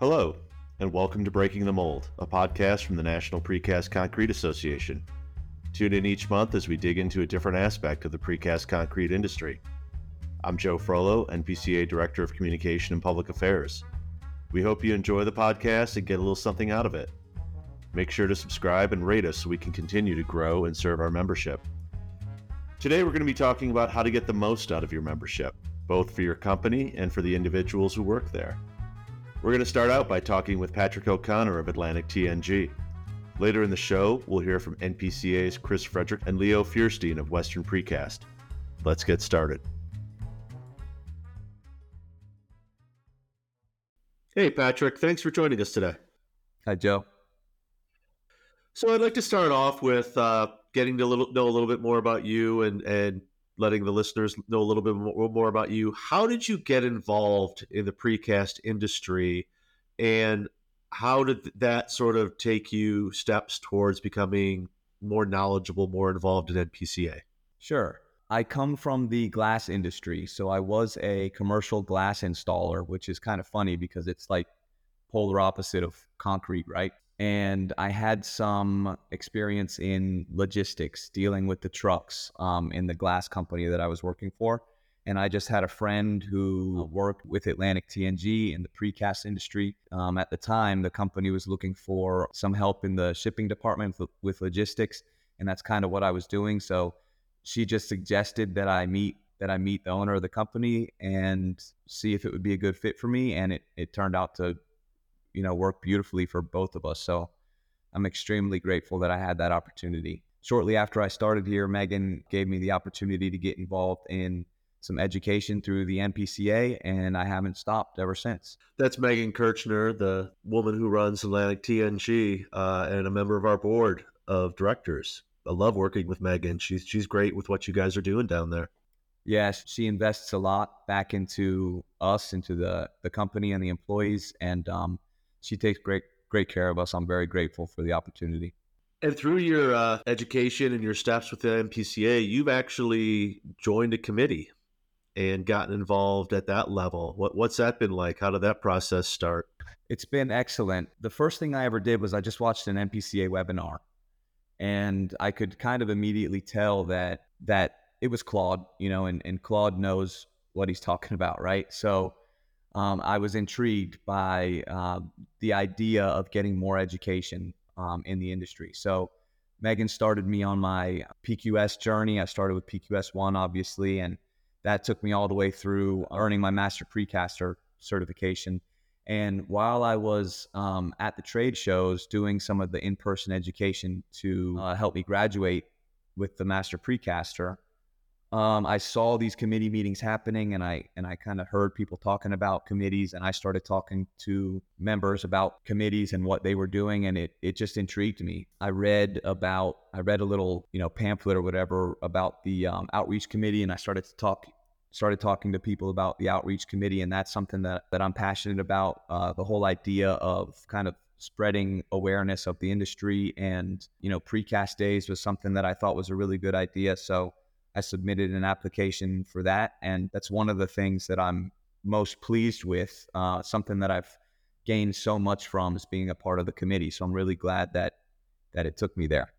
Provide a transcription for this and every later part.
Hello, and welcome to Breaking the Mold, a podcast from the National Precast Concrete Association. Tune in each month as we dig into a different aspect of the precast concrete industry. I'm Joe Frollo, NPCA Director of Communication and Public Affairs. We hope you enjoy the podcast and get a little something out of it. Make sure to subscribe and rate us so we can continue to grow and serve our membership. Today, we're going to be talking about how to get the most out of your membership, both for your company and for the individuals who work there. We're going to start out by talking with Patrick O'Connor of Atlantic TNG. Later in the show, we'll hear from NPCA's Chris Frederick and Leo Feuerstein of Western Precast. Let's get started. Hey, Patrick, thanks for joining us today. Hi, Joe. So, I'd like to start off with uh, getting to little, know a little bit more about you and, and letting the listeners know a little bit more, about you. How did you get involved in the precast industry, and how did that sort of take you steps towards becoming more knowledgeable, more involved in NPCA? Sure. I come from the glass industry, so I was a commercial glass installer, which is kind of funny because it's like polar opposite of concrete, right? And I had some experience in logistics, dealing with the trucks um, in the glass company that I was working for. And I just had a friend who worked with Atlantic TNG in the precast industry. Um, at the time, the company was looking for some help in the shipping department with logistics, and that's kind of what I was doing. So she just suggested that I meet that I meet the owner of the company and see if it would be a good fit for me. And it, it turned out to you know, work beautifully for both of us. So I'm extremely grateful that I had that opportunity. Shortly after I started here, Megan gave me the opportunity to get involved in some education through the NPCA, and I haven't stopped ever since. That's Megan Kirchner, the woman who runs Atlantic TNG uh, and a member of our board of directors. I love working with Megan. She's she's great with what you guys are doing down there. Yes, she invests a lot back into us, into the the company and the employees, and um, she takes great great care of us. I'm very grateful for the opportunity. And through your uh, education and your steps with the NPCA, you've actually joined a committee and gotten involved at that level. What, what's that been like? How did that process start? It's been excellent. The first thing I ever did was I just watched an NPCA webinar, and I could kind of immediately tell that that it was Claude, you know, and, and Claude knows what he's talking about, right? So um, I was intrigued by uh, the idea of getting more education um, in the industry. So Megan started me on my PQS journey. I started with PQS one, obviously, and that took me all the way through earning my master precaster certification. And while I was um, at the trade shows doing some of the in-person education to uh, help me graduate with the master precaster, um, I saw these committee meetings happening, and I and I kind of heard people talking about committees, and I started talking to members about committees and what they were doing, and it it just intrigued me. I read about I read a little you know pamphlet or whatever about the um, outreach committee, and I started to talk started talking to people about the outreach committee, and that's something that that I'm passionate about. Uh, the whole idea of kind of spreading awareness of the industry, and you know precast days was something that I thought was a really good idea. So I submitted an application for that, and that's one of the things that I'm most pleased with. Uh, something that I've gained so much from is being a part of the committee. So I'm really glad that that it took me there.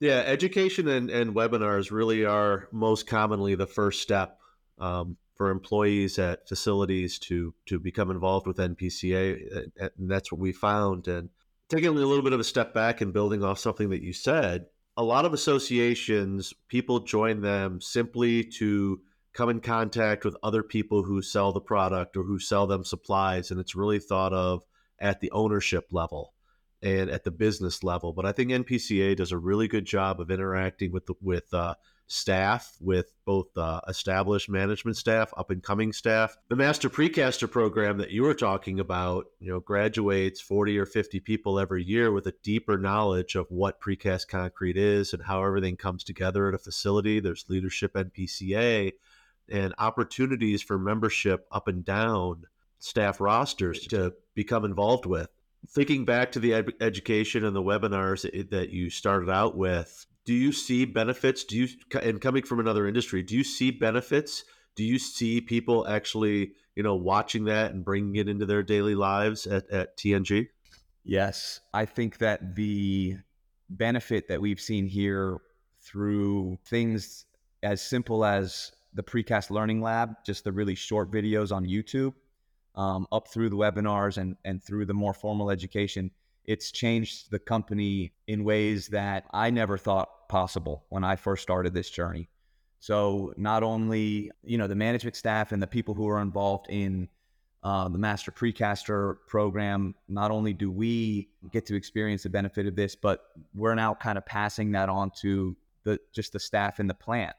Yeah, education and, and webinars really are most commonly the first step um, for employees at facilities to to become involved with NPCA, and that's what we found. And taking a little bit of a step back and building off something that you said, a lot of associations, people join them simply to come in contact with other people who sell the product or who sell them supplies. And it's really thought of at the ownership level and at the business level. But I think NPCA does a really good job of interacting with the, with uh, staff, with both uh, established management staff, up and coming staff. The Master Precaster program that you were talking about, you know, graduates 40 or 50 people every year with a deeper knowledge of what precast concrete is and how everything comes together at a facility. There's leadership NPCA and opportunities for membership up and down staff rosters to become involved with. Thinking back to the ed- education and the webinars that you started out with, do you see benefits? Do you and coming from another industry, do you see benefits? Do you see people actually you know, watching that and bringing it into their daily lives at, at TNG? Yes. I think that the benefit that we've seen here through things as simple as the precast learning lab, just the really short videos on YouTube, um, up through the webinars and, and through the more formal education, it's changed the company in ways that I never thought possible when I first started this journey. So not only you know the management staff and the people who are involved in uh, the master precaster program, not only do we get to experience the benefit of this, but we're now kind of passing that on to the just the staff in the plant,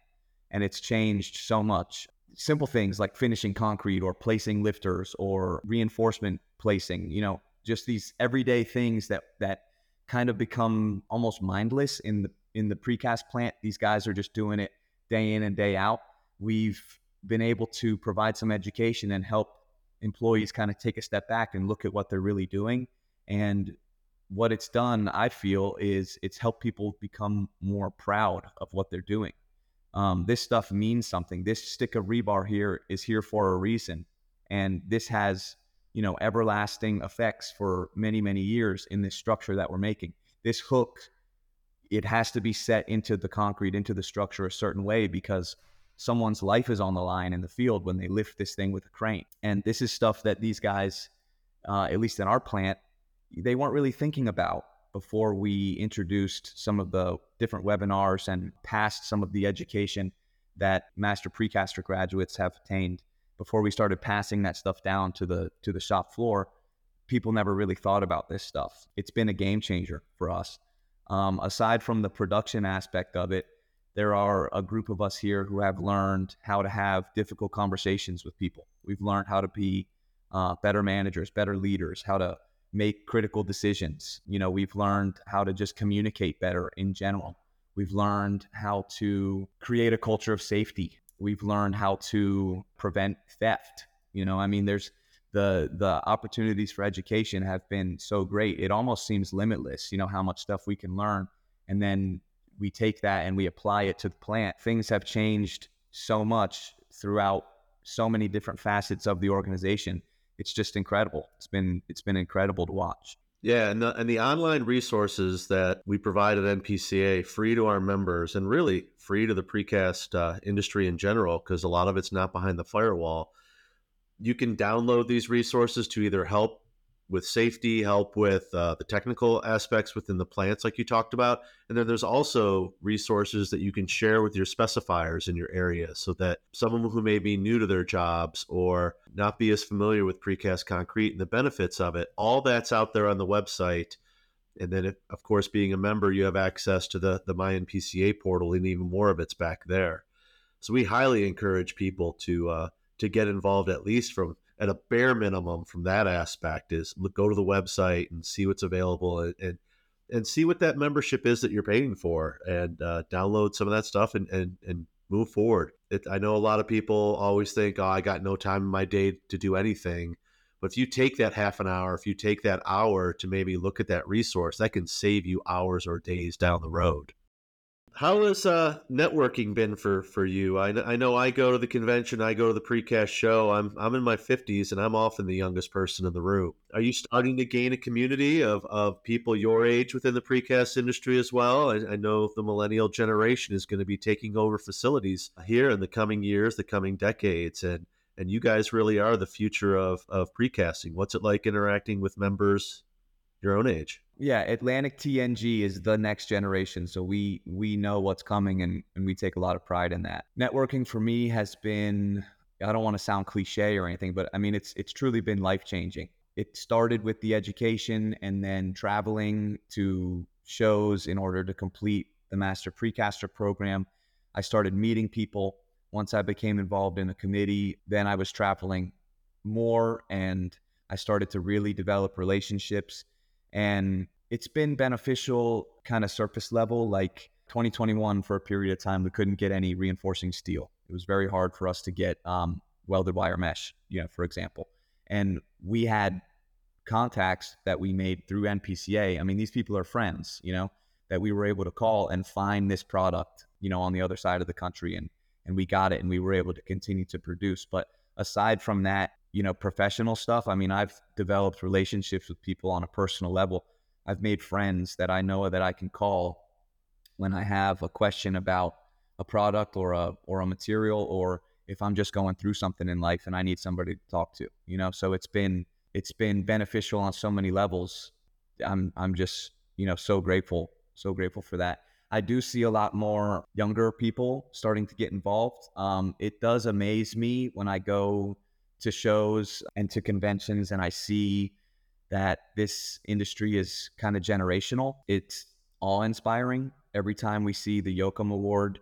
and it's changed so much. Simple things like finishing concrete or placing lifters or reinforcement placing, you know, just these everyday things that that kind of become almost mindless in the in the precast plant. These guys are just doing it day in and day out. We've been able to provide some education and help employees kind of take a step back and look at what they're really doing. And what it's done, I feel, is it's helped people become more proud of what they're doing. Um, this stuff means something. This stick of rebar here is here for a reason, and this has you know everlasting effects for many many years in this structure that we're making. This hook, it has to be set into the concrete, into the structure a certain way because someone's life is on the line in the field when they lift this thing with a crane. And this is stuff that these guys, uh, at least in our plant, they weren't really thinking about before we introduced some of the different webinars and passed some of the education that master precaster graduates have attained before we started passing that stuff down to the to the shop floor people never really thought about this stuff it's been a game changer for us um, aside from the production aspect of it there are a group of us here who have learned how to have difficult conversations with people. We've learned how to be uh, better managers, better leaders, how to make critical decisions. You know, we've learned how to just communicate better in general. We've learned how to create a culture of safety. We've learned how to prevent theft. You know, I mean, there's the the opportunities for education have been so great. It almost seems limitless. You know how much stuff we can learn, and then we take that and we apply it to the plant, things have changed so much throughout so many different facets of the organization. It's just incredible. It's been it's been incredible to watch. Yeah, and the, and the online resources that we provide at NPCA, free to our members, and really free to the precast uh, industry in general, because a lot of it's not behind the firewall. You can download these resources to either help with safety, help with uh, the technical aspects within the plants, like you talked about. And then there's also resources that you can share with your specifiers in your area so that someone who may be new to their jobs or not be as familiar with precast concrete and the benefits of it, all that's out there on the website. And then, of course, being a member, you have access to the, the MyNPCA portal, and even more of it's back there. So we highly encourage people to uh, to get involved at least from at a bare minimum from that aspect is look, go to the website and see what's available and, and, and see what that membership is that you're paying for and uh, download some of that stuff and, and, and move forward. It, I know a lot of people always think, oh, I got no time in my day to do anything. But if you take that half an hour, if you take that hour to maybe look at that resource, that can save you hours or days down the road. How has uh, networking been for for you? I, I know I go to the convention, I go to the precast show. I'm I'm in my 50s and I'm often the youngest person in the room. Are you starting to gain a community of, of people your age within the precast industry as well? I, I know the millennial generation is going to be taking over facilities here in the coming years, the coming decades, and and you guys really are the future of of precasting. What's it like interacting with members your own age? Yeah, Atlantic TNG is the next generation, so we we know what's coming, and and we take a lot of pride in that. Networking for me has been I don't want to sound cliche or anything, but I mean it's it's truly been life changing. It started with the education, and then traveling to shows in order to complete the Master Precaster program. I started meeting people. Once I became involved in a committee, then I was traveling more, and I started to really develop relationships and it's been beneficial kind of surface level. Like 2021, for a period of time, we couldn't get any reinforcing steel. It was very hard for us to get um, welded wire mesh, you know, for example. And we had contacts that we made through NPCA. I mean, these people are friends, you know, that we were able to call and find this product, you know, on the other side of the country. And, and we got it and we were able to continue to produce. But aside from that, you know, professional stuff. I mean, I've developed relationships with people on a personal level. I've made friends that I know that I can call when I have a question about a product or a or a material or if I'm just going through something in life and I need somebody to talk to, you know. So it's been it's been beneficial on so many levels. I'm I'm just, you know, so grateful, so grateful for that. I do see a lot more younger people starting to get involved. Um, it does amaze me when I go to shows and to conventions and I see that this industry is kind of generational. It's awe inspiring every time we see the Yoakum Award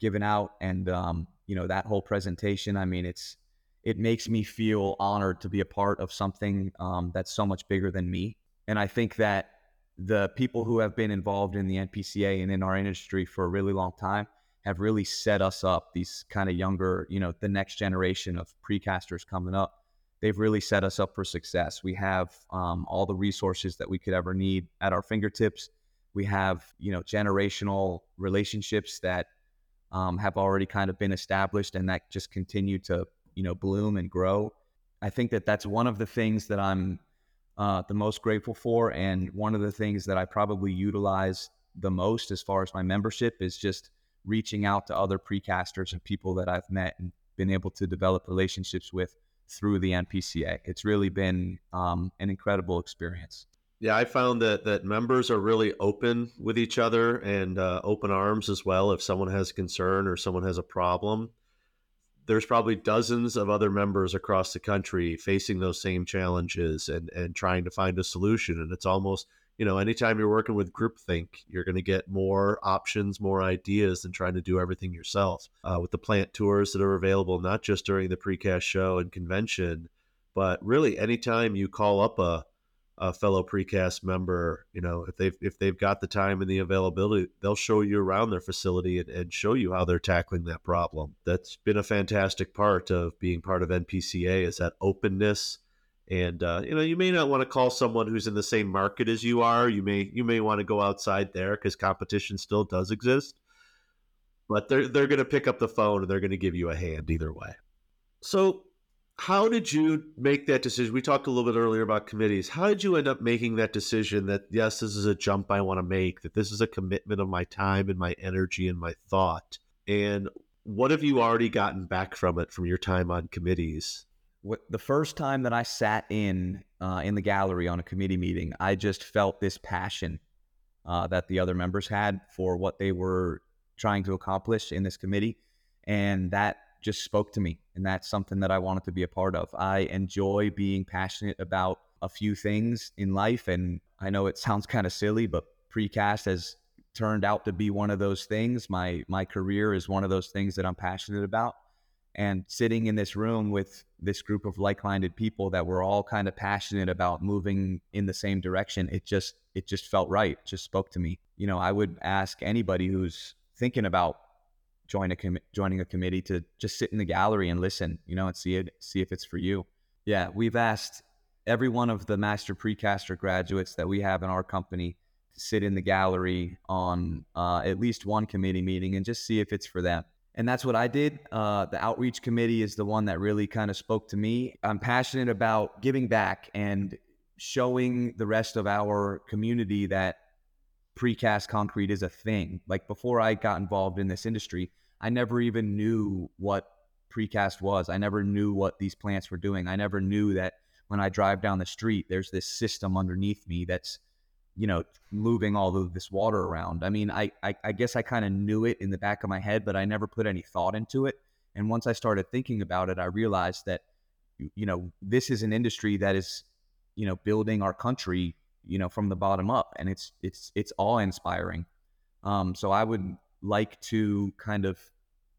given out and, um, you know, that whole presentation. I mean, it's, it makes me feel honored to be a part of something um, that's so much bigger than me. And I think that the people who have been involved in the NPCA and in our industry for a really long time have really set us up. These kind of younger, you know, the next generation of precasters coming up, they've really set us up for success. We have um, all the resources that we could ever need at our fingertips. We have, you know, generational relationships that um, have already kind of been established and that just continue to, you know, bloom and grow. I think that that's one of the things that I'm uh, the most grateful for, and one of the things that I probably utilize the most as far as my membership is just reaching out to other precasters and people that I've met and been able to develop relationships with through the NPCA. It's really been um, an incredible experience. Yeah, I found that that members are really open with each other and uh, open arms as well. If someone has a concern or someone has a problem, there's probably dozens of other members across the country facing those same challenges and and trying to find a solution. And it's almost you know, anytime you're working with groupthink, you're going to get more options, more ideas than trying to do everything yourself. Uh, with the plant tours that are available, not just during the precast show and convention, but really anytime you call up a, a fellow precast member, you know, if they've if they've got the time and the availability, they'll show you around their facility and, and show you how they're tackling that problem. That's been a fantastic part of being part of NPCA is that openness and uh, you know you may not want to call someone who's in the same market as you are. You may you may want to go outside there because competition still does exist. But they're they're going to pick up the phone and they're going to give you a hand either way. So how did you make that decision? We talked a little bit earlier about committees. How did you end up making that decision that yes this is a jump i want to make that this is a commitment of my time and my energy and my thought and what have you already gotten back from it from your time on committees what, the first time that I sat in uh, in the gallery on a committee meeting, I just felt this passion uh, that the other members had for what they were trying to accomplish in this committee, and that just spoke to me. And that's something that I wanted to be a part of. I enjoy being passionate about a few things in life, and I know it sounds kind of silly, but precast has turned out to be one of those things. My my career is one of those things that I'm passionate about and sitting in this room with this group of like-minded people that were all kind of passionate about moving in the same direction it just it just felt right just spoke to me. You know i would ask anybody who's thinking about join a com- joining a committee to just sit in the gallery and listen you know and see it see if it's for you. Yeah we've asked every one of the master precaster graduates that we have in our company to sit in the gallery on uh, at least one committee meeting and just see if it's for them and that's what I did. Uh, the outreach committee is the one that really kind of spoke to me. I'm passionate about giving back and showing the rest of our community that precast concrete is a thing. Like before I got involved in this industry, I never even knew what precast was. I never knew what these plants were doing. I never knew that when I drive down the street, there's this system underneath me that's you know, moving all of this water around. I mean, I, I, I guess I kind of knew it in the back of my head, but I never put any thought into it. And once I started thinking about it, I realized that, you know, this is an industry that is, you know, building our country, you know, from the bottom up, and it's it's it's awe inspiring. Um, so I would like to kind of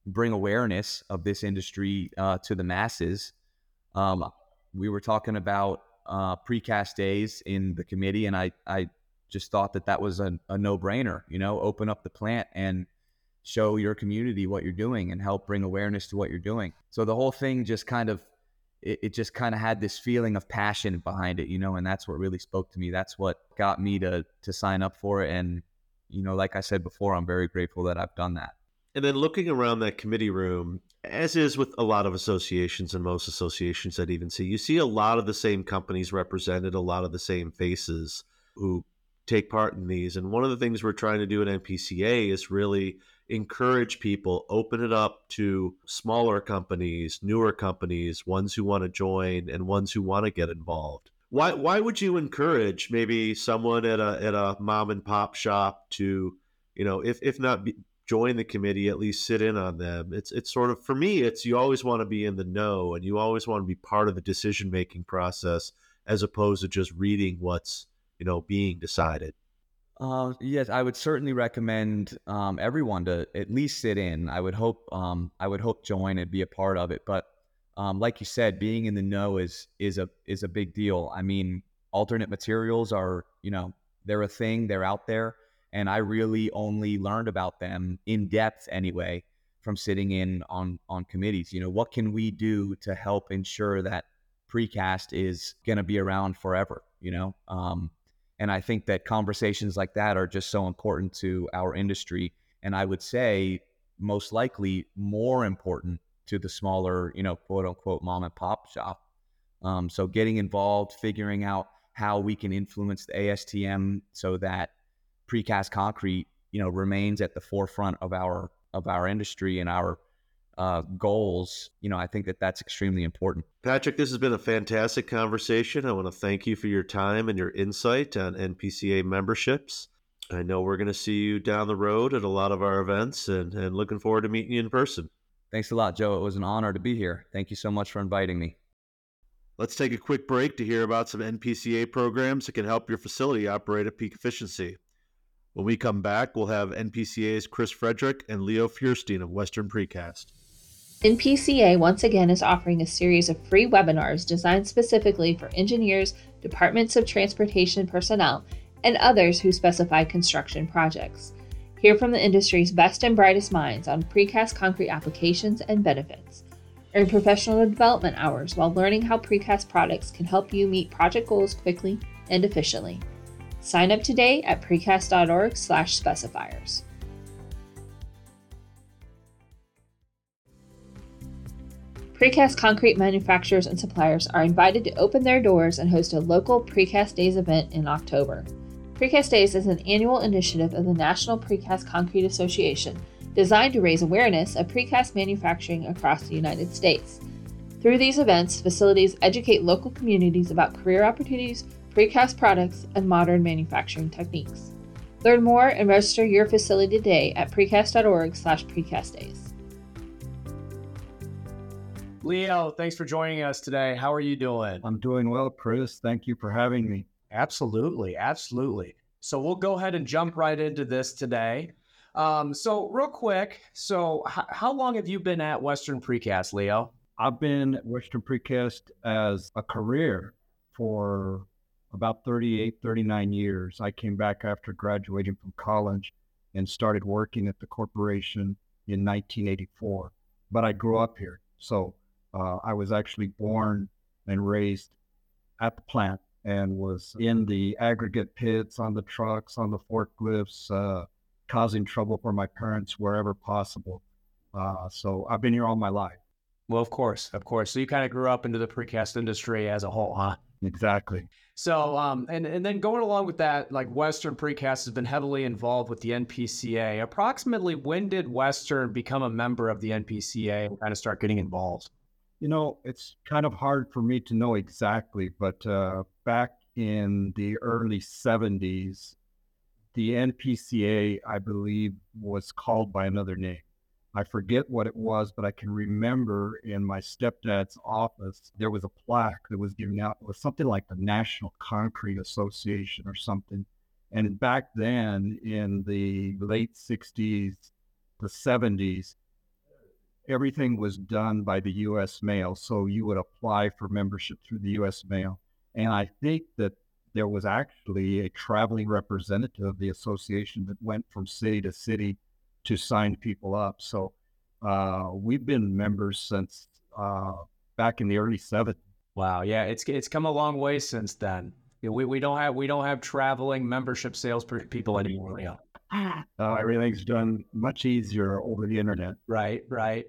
bring awareness of this industry uh, to the masses. Um, we were talking about uh, precast days in the committee, and I I just thought that that was a, a no brainer, you know, open up the plant and show your community what you're doing and help bring awareness to what you're doing. So the whole thing just kind of, it, it just kind of had this feeling of passion behind it, you know, and that's what really spoke to me. That's what got me to, to sign up for it. And, you know, like I said before, I'm very grateful that I've done that. And then looking around that committee room, as is with a lot of associations and most associations that even see, you see a lot of the same companies represented, a lot of the same faces who take part in these. And one of the things we're trying to do at NPCA is really encourage people, open it up to smaller companies, newer companies, ones who want to join and ones who want to get involved. Why why would you encourage maybe someone at a at a mom and pop shop to, you know, if if not be, join the committee, at least sit in on them. It's it's sort of for me, it's you always want to be in the know and you always want to be part of the decision making process as opposed to just reading what's you know being decided. Uh, yes, I would certainly recommend um, everyone to at least sit in. I would hope um, I would hope join and be a part of it. But um, like you said, being in the know is is a is a big deal. I mean, alternate materials are you know they're a thing. They're out there and I really only learned about them in depth anyway from sitting in on on committees. You know, what can we do to help ensure that precast is going to be around forever? You know, um, and I think that conversations like that are just so important to our industry, and I would say most likely more important to the smaller, you know, quote unquote mom and pop shop. Um, so getting involved, figuring out how we can influence the ASTM so that precast concrete, you know, remains at the forefront of our of our industry and our uh, goals, you know, I think that that's extremely important. Patrick, this has been a fantastic conversation. I want to thank you for your time and your insight on NPCA memberships. I know we're going to see you down the road at a lot of our events and, and looking forward to meeting you in person. Thanks a lot, Joe. It was an honor to be here. Thank you so much for inviting me. Let's take a quick break to hear about some NPCA programs that can help your facility operate at peak efficiency. When we come back, we'll have NPCA's Chris Frederick and Leo Feuerstein of Western Precast. NPCA once again is offering a series of free webinars designed specifically for engineers, departments of transportation personnel, and others who specify construction projects. Hear from the industry's best and brightest minds on precast concrete applications and benefits. Earn professional development hours while learning how precast products can help you meet project goals quickly and efficiently. Sign up today at precast.org Precast concrete manufacturers and suppliers are invited to open their doors and host a local Precast Days event in October. Precast Days is an annual initiative of the National Precast Concrete Association designed to raise awareness of precast manufacturing across the United States. Through these events, facilities educate local communities about career opportunities, precast products, and modern manufacturing techniques. Learn more and register your facility today at precast.org slash precastdays. Leo, thanks for joining us today. How are you doing? I'm doing well, Chris. Thank you for having me. Absolutely. Absolutely. So we'll go ahead and jump right into this today. Um, so, real quick, so h- how long have you been at Western Precast, Leo? I've been at Western Precast as a career for about 38, 39 years. I came back after graduating from college and started working at the corporation in 1984. But I grew up here. So uh, I was actually born and raised at the plant and was in the aggregate pits, on the trucks, on the forklifts, uh, causing trouble for my parents wherever possible. Uh, so I've been here all my life. Well, of course, of course. So you kind of grew up into the precast industry as a whole, huh? Exactly. So, um, and and then going along with that, like Western Precast has been heavily involved with the NPCA. Approximately when did Western become a member of the NPCA and kind of start getting involved? You know, it's kind of hard for me to know exactly, but uh, back in the early 70s, the NPCA, I believe, was called by another name. I forget what it was, but I can remember in my stepdad's office, there was a plaque that was given out. It was something like the National Concrete Association or something. And back then in the late 60s, the 70s, everything was done by the US mail. So you would apply for membership through the US mail. And I think that there was actually a traveling representative of the association that went from city to city to sign people up. So uh, we've been members since uh, back in the early 70s. Wow, yeah, it's it's come a long way since then. We, we don't have we don't have traveling membership sales people anymore. Yeah. uh, everything's done much easier over the internet. Right, right.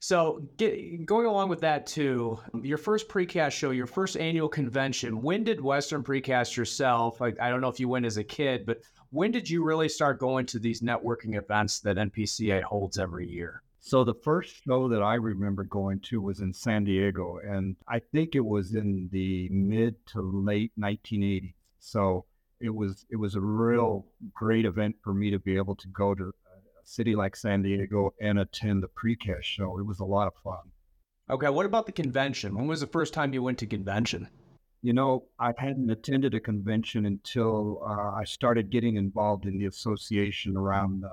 So, get, going along with that too, your first precast show, your first annual convention. When did Western Precast yourself? I, I don't know if you went as a kid, but when did you really start going to these networking events that NPCA holds every year? So the first show that I remember going to was in San Diego, and I think it was in the mid to late 1980s. So it was it was a real great event for me to be able to go to a city like San Diego and attend the precast show. It was a lot of fun. Okay, what about the convention? When was the first time you went to convention? You know, I hadn't attended a convention until uh, I started getting involved in the association around uh,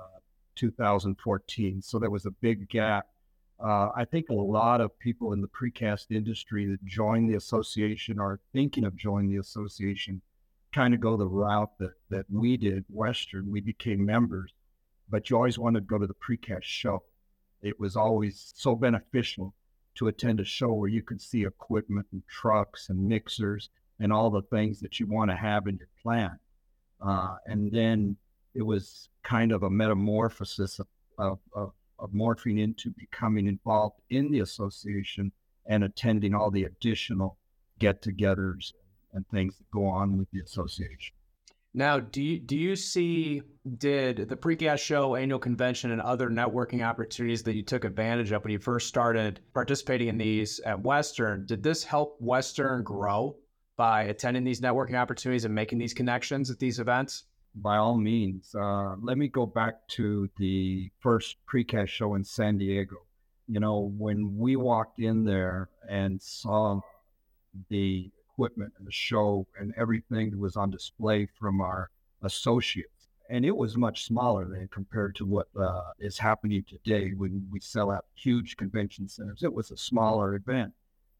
2014. So there was a big gap. Uh, I think a lot of people in the precast industry that join the association are thinking of joining the association kind of go the route that, that we did, Western. We became members, but you always wanted to go to the precast show. It was always so beneficial to attend a show where you could see equipment and trucks and mixers and all the things that you want to have in your plant. Uh, and then it was kind of a metamorphosis of, of, of, of morphing into becoming involved in the association and attending all the additional get-togethers and things that go on with the association. Now, do you do you see did the precast show annual convention and other networking opportunities that you took advantage of when you first started participating in these at Western? Did this help Western grow by attending these networking opportunities and making these connections at these events? By all means, uh, let me go back to the first precast show in San Diego. You know, when we walked in there and saw the equipment and the show and everything that was on display from our associates. And it was much smaller than compared to what uh, is happening today when we sell out huge convention centers. It was a smaller event,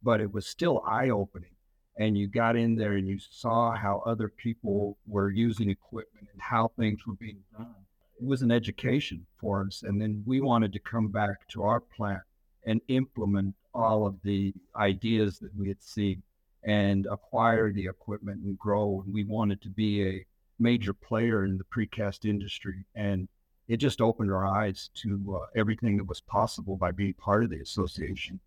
but it was still eye opening. And you got in there and you saw how other people were using equipment and how things were being done. It was an education for us. And then we wanted to come back to our plant and implement all of the ideas that we had seen and acquire the equipment and grow. And we wanted to be a major player in the precast industry. And it just opened our eyes to uh, everything that was possible by being part of the association.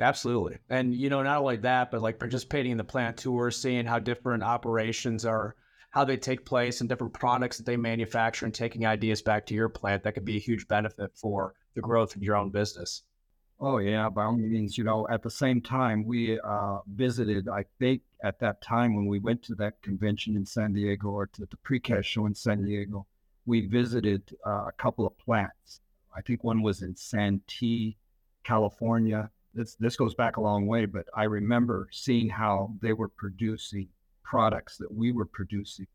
Absolutely. And, you know, not only that, but like participating in the plant tour, seeing how different operations are, how they take place and different products that they manufacture and taking ideas back to your plant, that could be a huge benefit for the growth of your own business. Oh yeah, by all means. You know, at the same time, we uh, visited. I think at that time when we went to that convention in San Diego or to the precast show in San Diego, we visited uh, a couple of plants. I think one was in Santee, California. This this goes back a long way, but I remember seeing how they were producing products that we were producing,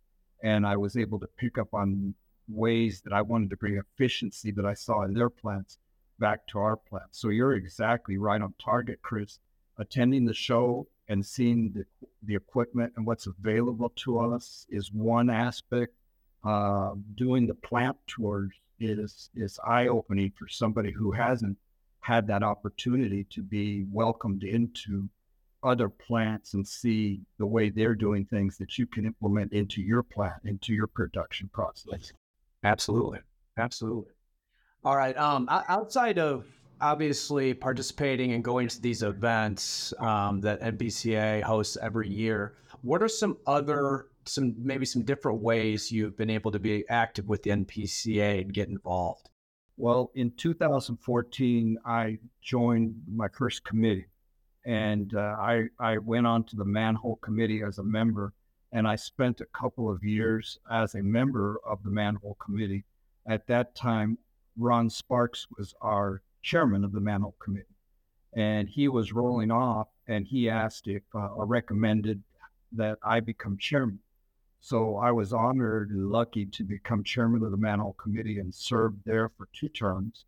and I was able to pick up on ways that I wanted to bring efficiency that I saw in their plants back to our plant. So you're exactly right on target, Chris. Attending the show and seeing the, the equipment and what's available to us is one aspect. Uh, doing the plant tours is is eye opening for somebody who hasn't had that opportunity to be welcomed into other plants and see the way they're doing things that you can implement into your plant, into your production process. Absolutely. Absolutely. All right. Um, outside of obviously participating and going to these events um, that NPCA hosts every year, what are some other, some maybe some different ways you've been able to be active with the NPCA and get involved? Well, in 2014, I joined my first committee, and uh, I I went on to the manhole committee as a member, and I spent a couple of years as a member of the manhole committee. At that time, Ron Sparks was our chairman of the manhole committee, and he was rolling off, and he asked if uh, or recommended that I become chairman. So I was honored and lucky to become chairman of the manhole committee and served there for two terms.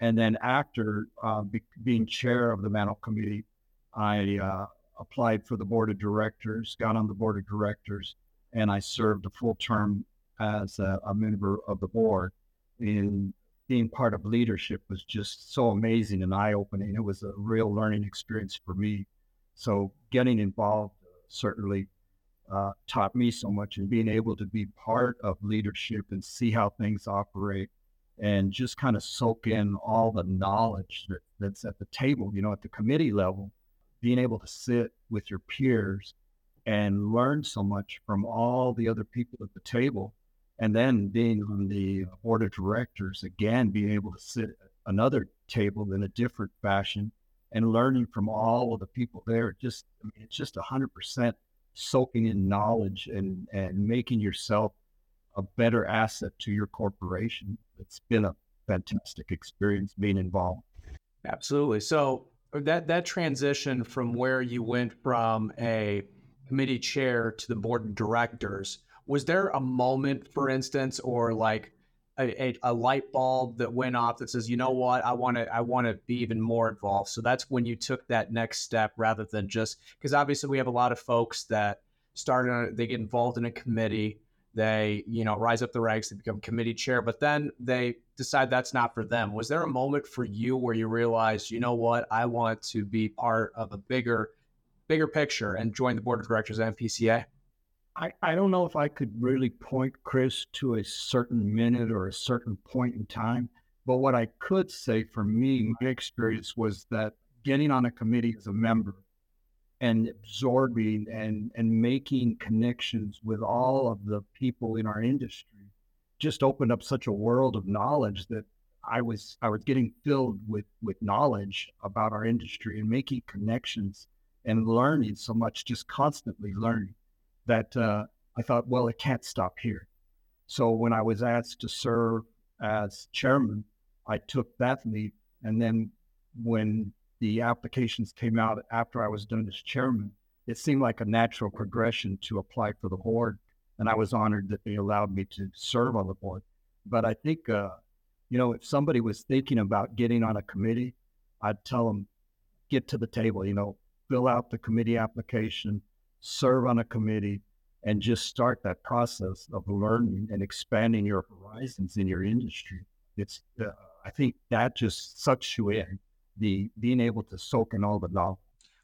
And then after uh, be, being chair of the manhole committee, I uh, applied for the board of directors, got on the board of directors, and I served a full term as a, a member of the board. In being part of leadership was just so amazing and eye opening. It was a real learning experience for me. So getting involved certainly uh, taught me so much and being able to be part of leadership and see how things operate and just kind of soak in all the knowledge that, that's at the table, you know, at the committee level, being able to sit with your peers and learn so much from all the other people at the table. And then being on the board of directors, again, being able to sit at another table in a different fashion and learning from all of the people there. Just, I mean, it's just 100% soaking in knowledge and, and making yourself a better asset to your corporation. It's been a fantastic experience being involved. Absolutely. So that that transition from where you went from a committee chair to the board of directors, was there a moment, for instance, or like a, a, a light bulb that went off that says, you know what, I want to I want to be even more involved. So that's when you took that next step rather than just because obviously we have a lot of folks that start on they get involved in a committee they you know rise up the ranks they become committee chair but then they decide that's not for them. Was there a moment for you where you realized you know what? I want to be part of a bigger bigger picture and join the board of directors of npca I, I don't know if i could really point chris to a certain minute or a certain point in time but what i could say for me my experience was that getting on a committee as a member and absorbing and and making connections with all of the people in our industry just opened up such a world of knowledge that I was I was getting filled with with knowledge about our industry and making connections and learning so much, just constantly learning that uh, I thought, well, it can't stop here. So when I was asked to serve as chairman, I took that leap, and then when the applications came out after I was done as chairman, it seemed like a natural progression to apply for the board. And I was honored that they allowed me to serve on the board. But I think, uh, you know, if somebody was thinking about getting on a committee, I'd tell them, get to the table, you know, fill out the committee application, serve on a committee, and just start that process of learning and expanding your horizons in your industry. It's, uh, I think that just sucks you in the being able to soak in all the knowledge.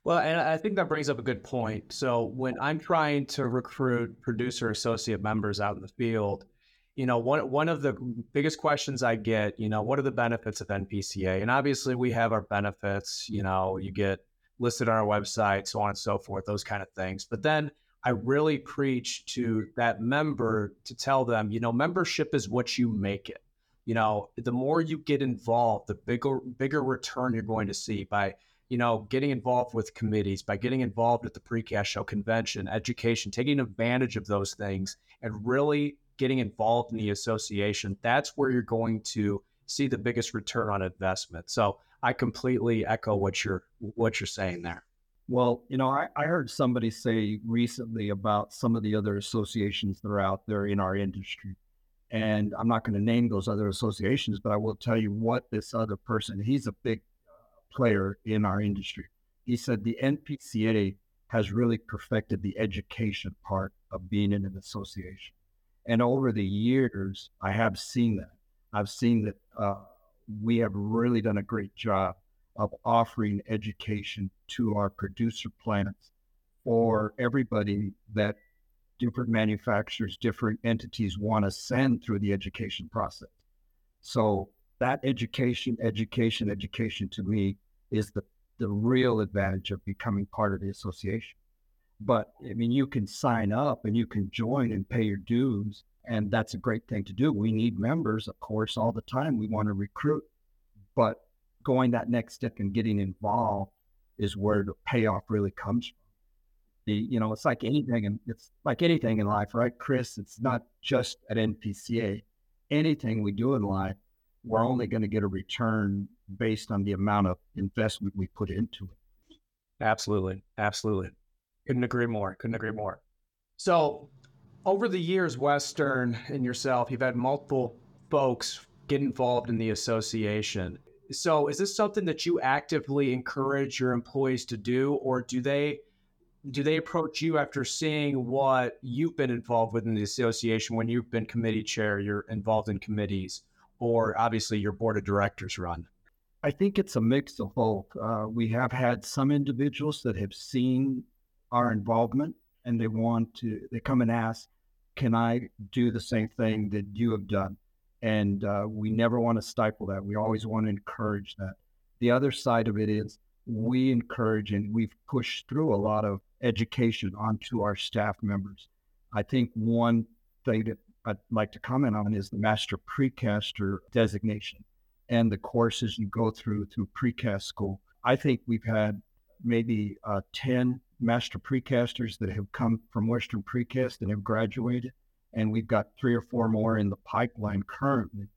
Well, and I think that brings up a good point. So when I'm trying to recruit producer associate members out in the field, you know, one one of the biggest questions I get, you know, what are the benefits of NPCA? And obviously we have our benefits, you know, you get listed on our website, so on and so forth, those kind of things. But then I really preach to that member to tell them, you know, membership is what you make it you know, the more you get involved, the bigger bigger return you're going to see by, you know, getting involved with committees, by getting involved at the precast show convention, education, taking advantage of those things and really getting involved in the association. That's where you're going to see the biggest return on investment. So I completely echo what you're what you're saying there. Well, you know, I, I heard somebody say recently about some of the other associations that are out there in our industry and I'm not going to name those other associations, but I will tell you what this other person, he's a big uh, player in our industry. He said the NPCA has really perfected the education part of being in an association. And over the years, I have seen that. I've seen that uh, we have really done a great job of offering education to our producer plants for everybody that different manufacturers, different entities want to send through the education process. So that education, education, education to me is the, the real advantage of becoming part of the association. But I mean, you can sign up and you can join and pay your dues, and that's a great thing to do. We need members, of course, all the time. We want to recruit, but going that next step and getting involved is where the payoff really comes from. The you know it's like anything and it's like anything in life right chris? It's not just at npca anything we do in life we're only going to get a return based on the amount of investment we put into it. Absolutely. Absolutely. Couldn't agree more. Couldn't agree more. So over the years western and yourself you've had multiple folks get involved in the association so is this something that you actively encourage your employees to do or do they do they approach you after seeing what you've been involved with in the association when you've been committee chair, you're involved in committees, or obviously your board of directors run? I think it's a mix of both. Uh, we have had some individuals that have seen our involvement and they want to, they come and ask, can I do the same thing that you have done? And uh, we never want to stifle that. We always want to encourage that. The other side of it is we encourage and we've pushed through a lot of education onto our staff members. I think one thing that I'd like to comment on is the master precaster designation and the courses you go through through precast school. I think we've had maybe uh, 10 master precasters that have come from Western Precast and have graduated. And we've got three or four more in the pipeline currently.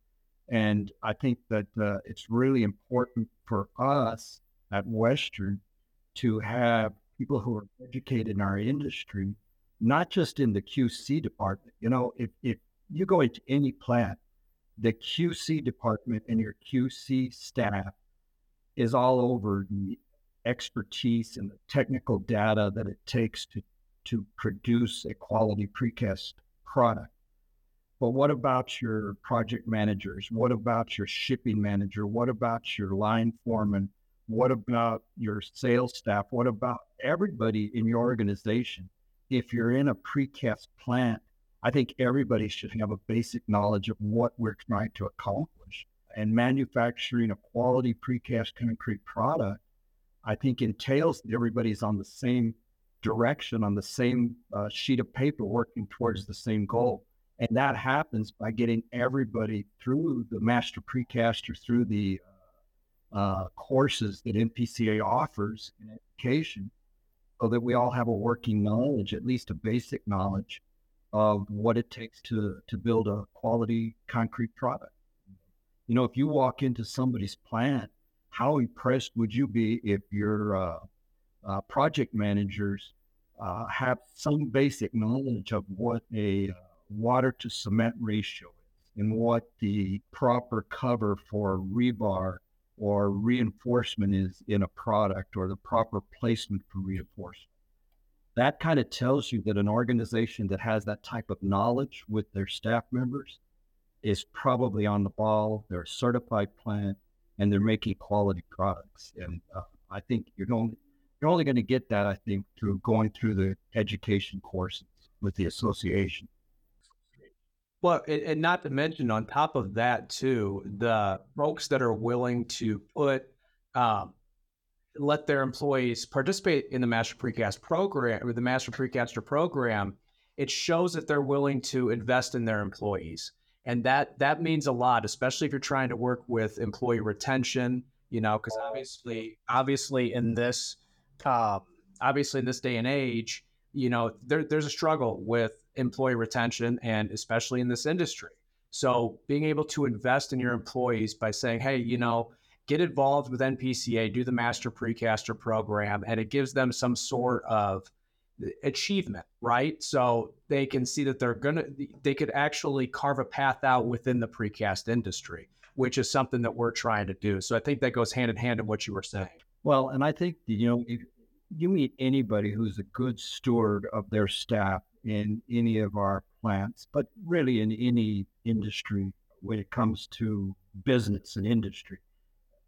And I think that uh, it's really important for us at Western to have people who are educated in our industry, not just in the QC department. You know, if, if you go into any plant, the QC department and your QC staff is all over expertise and the technical data that it takes to, to produce a quality precast product. But what about your project managers? What about your shipping manager? What about your line foreman? What about your sales staff? What about everybody in your organization? If you're in a precast plant, I think everybody should have a basic knowledge of what we're trying to accomplish. And manufacturing a quality precast concrete product, I think entails that everybody's on the same direction, on the same uh, sheet of paper, working towards the same goal. And that happens by getting everybody through the master precaster, through the uh, courses that NPCA offers in education, so that we all have a working knowledge, at least a basic knowledge of what it takes to to build a quality concrete product. You know, if you walk into somebody's plant, how impressed would you be if your uh, uh, project managers uh, have some basic knowledge of what a uh, water to cement ratio is and what the proper cover for rebar or reinforcement is in a product or the proper placement for reinforcement. That kind of tells you that an organization that has that type of knowledge with their staff members is probably on the ball. They're a certified plant and they're making quality products. And uh, I think you're only you're only going to get that, I think, through going through the education courses with the association. Well, and, not to mention, on top of that, too, the folks that are willing to put, um, let their employees participate in the Master Precast program or the Master Precaster program, it shows that they're willing to invest in their employees. And that that means a lot, especially if you're trying to work with employee retention, you know, because obviously, obviously in this, um, obviously in this day and age, you know, there, there's a struggle with employee retention and especially in this industry. So being able to invest in your employees by saying, hey, you know, get involved with NPCA, do the Master Precaster program, and it gives them some sort of achievement, right? So they can see that they're gonna they could actually carve a path out within the precast industry, which is something that we're trying to do. So I think that goes hand in hand in what you were saying. Well, and I think you know if you meet anybody who's a good steward of their staff in any of our plants, but really in any industry when it comes to business and industry.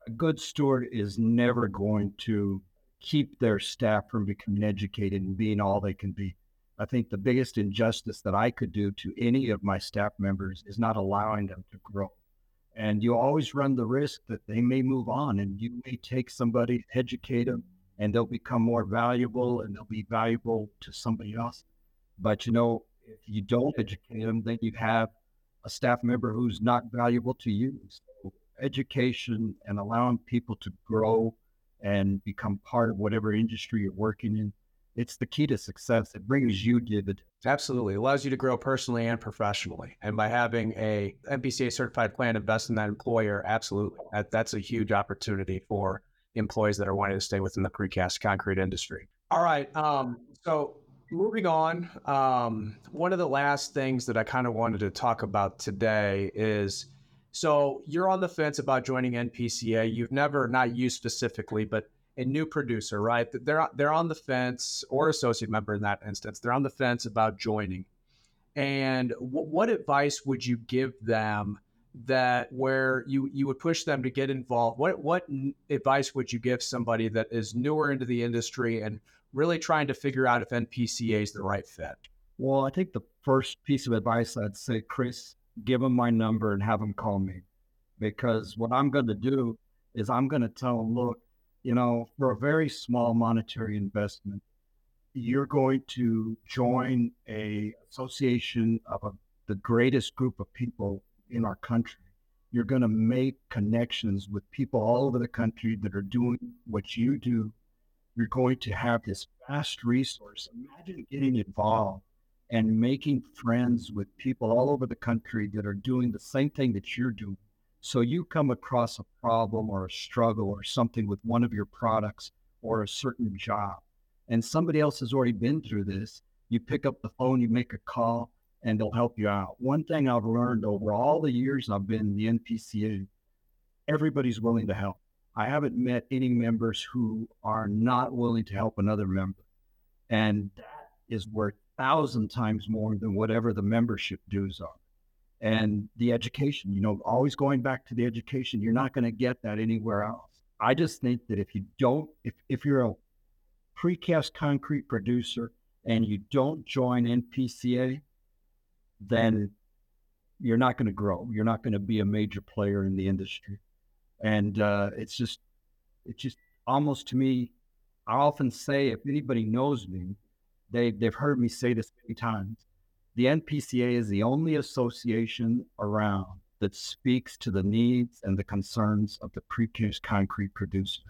A good steward is never going to keep their staff from becoming educated and being all they can be. I think the biggest injustice that I could do to any of my staff members is not allowing them to grow. And you always run the risk that they may move on and you may take somebody, educate them, and they'll become more valuable and they'll be valuable to somebody else. But you know, if you don't educate them, then you have a staff member who's not valuable to you. So education and allowing people to grow and become part of whatever industry you're working in, it's the key to success. It brings you dividends. Absolutely. It allows you to grow personally and professionally. And by having a NPCA certified plan invest in that employer, absolutely. That, that's a huge opportunity for employees that are wanting to stay within the precast concrete industry. All right. Um, so moving on, um, one of the last things that I kind of wanted to talk about today is so you're on the fence about joining NPCA. You've never, not you specifically, but a new producer, right? They're they're on the fence, or associate member in that instance. They're on the fence about joining. And w- what advice would you give them that where you you would push them to get involved? What what advice would you give somebody that is newer into the industry and really trying to figure out if NPCA is the right fit? Well, I think the first piece of advice I'd say, Chris, give them my number and have them call me. Because what I'm going to do is I'm going to tell them, look, you know, for a very small monetary investment, you're going to join a association of a, the greatest group of people in our country. You're going to make connections with people all over the country that are doing what you do. You're going to have this vast resource. Imagine getting involved and making friends with people all over the country that are doing the same thing that you're doing. So you come across a problem or a struggle or something with one of your products or a certain job, and somebody else has already been through this. You pick up the phone, you make a call, and they'll help you out. One thing I've learned over all the years I've been in the NPCA, everybody's willing to help. I haven't met any members who are not willing to help another member. And that is worth thousand times more than whatever the membership dues are. And the education, you know, always going back to the education, you're not going to get that anywhere else. I just think that if you don't, if, if you're a precast concrete producer and you don't join NPCA, then you're not going to grow. You're not going to be a major player in the industry. And uh, it's just, it's just almost to me, I often say, if anybody knows me, they, they've heard me say this many times. The NPCA is the only association around that speaks to the needs and the concerns of the precast concrete producer.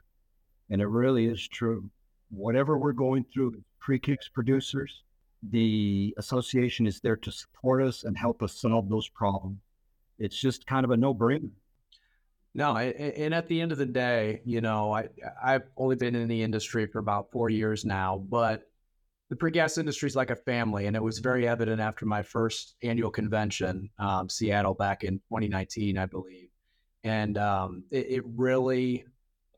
And it really is true. Whatever we're going through, precast producers, the association is there to support us and help us solve those problems. It's just kind of a no brainer. No, and at the end of the day, you know, I I've only been in the industry for about four years now, but the precast industry is like a family, and it was very evident after my first annual convention, um, Seattle, back in 2019, I believe. And um, it, it, really,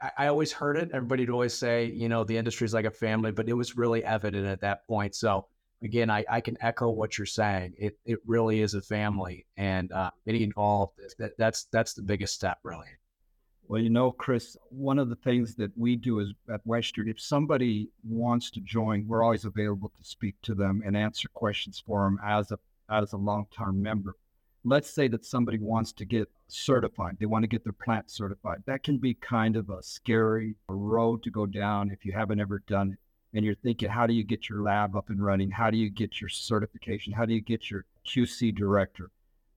I, I, always heard it. Everybody'd always say, you know, the industry is like a family, but it was really evident at that point. So again, I, I can echo what you're saying. It it really is a family, and uh, getting involved that, that's that's the biggest step, really. Well, you know, Chris, one of the things that we do is at Western, if somebody wants to join, we're always available to speak to them and answer questions for them as a as a long-term member. Let's say that somebody wants to get certified. They want to get their plant certified. That can be kind of a scary road to go down if you haven't ever done it. And you're thinking, how do you get your lab up and running? How do you get your certification? How do you get your QC director?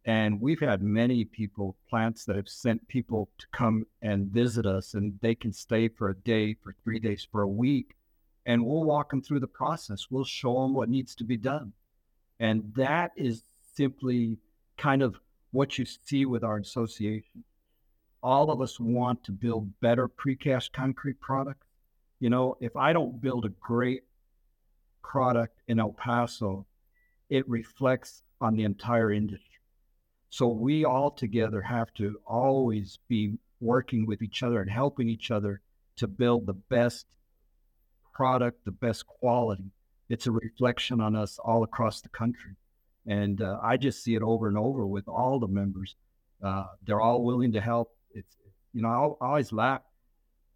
And we've had many people, plants that have sent people to come and visit us, and they can stay for a day, for three days, for a week. And we'll walk them through the process. We'll show them what needs to be done. And that is simply kind of what you see with our association. All of us want to build better precast concrete products. You know, if I don't build a great product in El Paso, it reflects on the entire industry. So we all together have to always be working with each other and helping each other to build the best product, the best quality. It's a reflection on us all across the country. And uh, I just see it over and over with all the members. Uh, they're all willing to help. It's, you know, I always laugh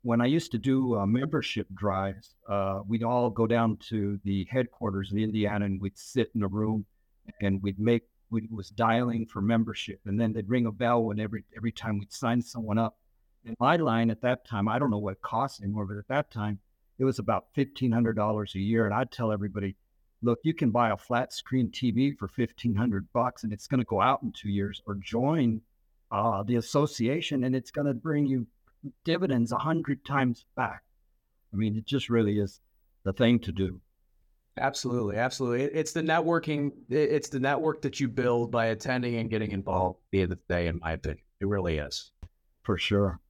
when I used to do uh, membership drives. Uh, we'd all go down to the headquarters in Indiana and we'd sit in a room and we'd make we was dialing for membership, and then they'd ring a bell when every every time we'd sign someone up. And my line at that time, I don't know what it costs anymore, but at that time, it was about fifteen hundred dollars a year. And I'd tell everybody, look, you can buy a flat screen TV for fifteen hundred bucks, and it's going to go out in two years, or join uh, the association, and it's going to bring you dividends a hundred times back. I mean, it just really is the thing to do. Absolutely, absolutely. It's the networking. It's the network that you build by attending and getting involved. At the end of the day, in my opinion, it really is. For sure.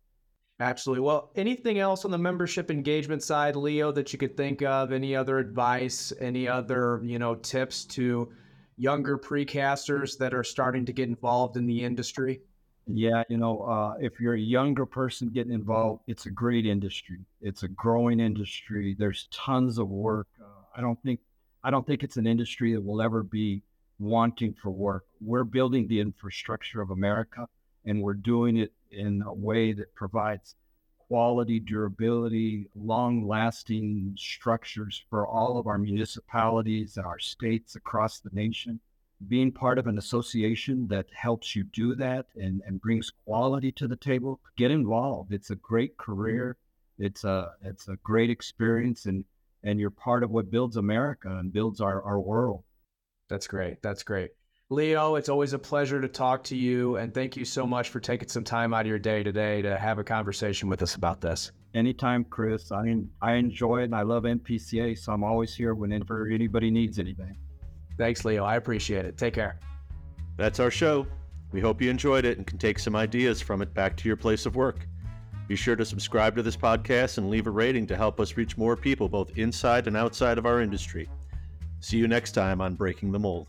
Absolutely. Well, anything else on the membership engagement side, Leo, that you could think of? Any other advice? Any other you know tips to younger precasters that are starting to get involved in the industry? Yeah, you know, uh, if you're a younger person getting involved, it's a great industry. It's a growing industry. There's tons of work. I don't think I don't think it's an industry that will ever be wanting for work. We're building the infrastructure of America, and we're doing it in a way that provides quality, durability, long lasting structures for all of our municipalities and our states across the nation. Being part of an association that helps you do that and, and brings quality to the table, get involved. It's a great career. It's a it's a great experience and and you're part of what builds America and builds our, our world. That's great. That's great. Leo, it's always a pleasure to talk to you. And thank you so much for taking some time out of your day today to have a conversation with us about this. Anytime, Chris. I, I enjoy it and I love NPCA, so I'm always here whenever anybody needs anything. Thanks, Leo. I appreciate it. Take care. That's our show. We hope you enjoyed it and can take some ideas from it back to your place of work. Be sure to subscribe to this podcast and leave a rating to help us reach more people both inside and outside of our industry. See you next time on Breaking the Mold.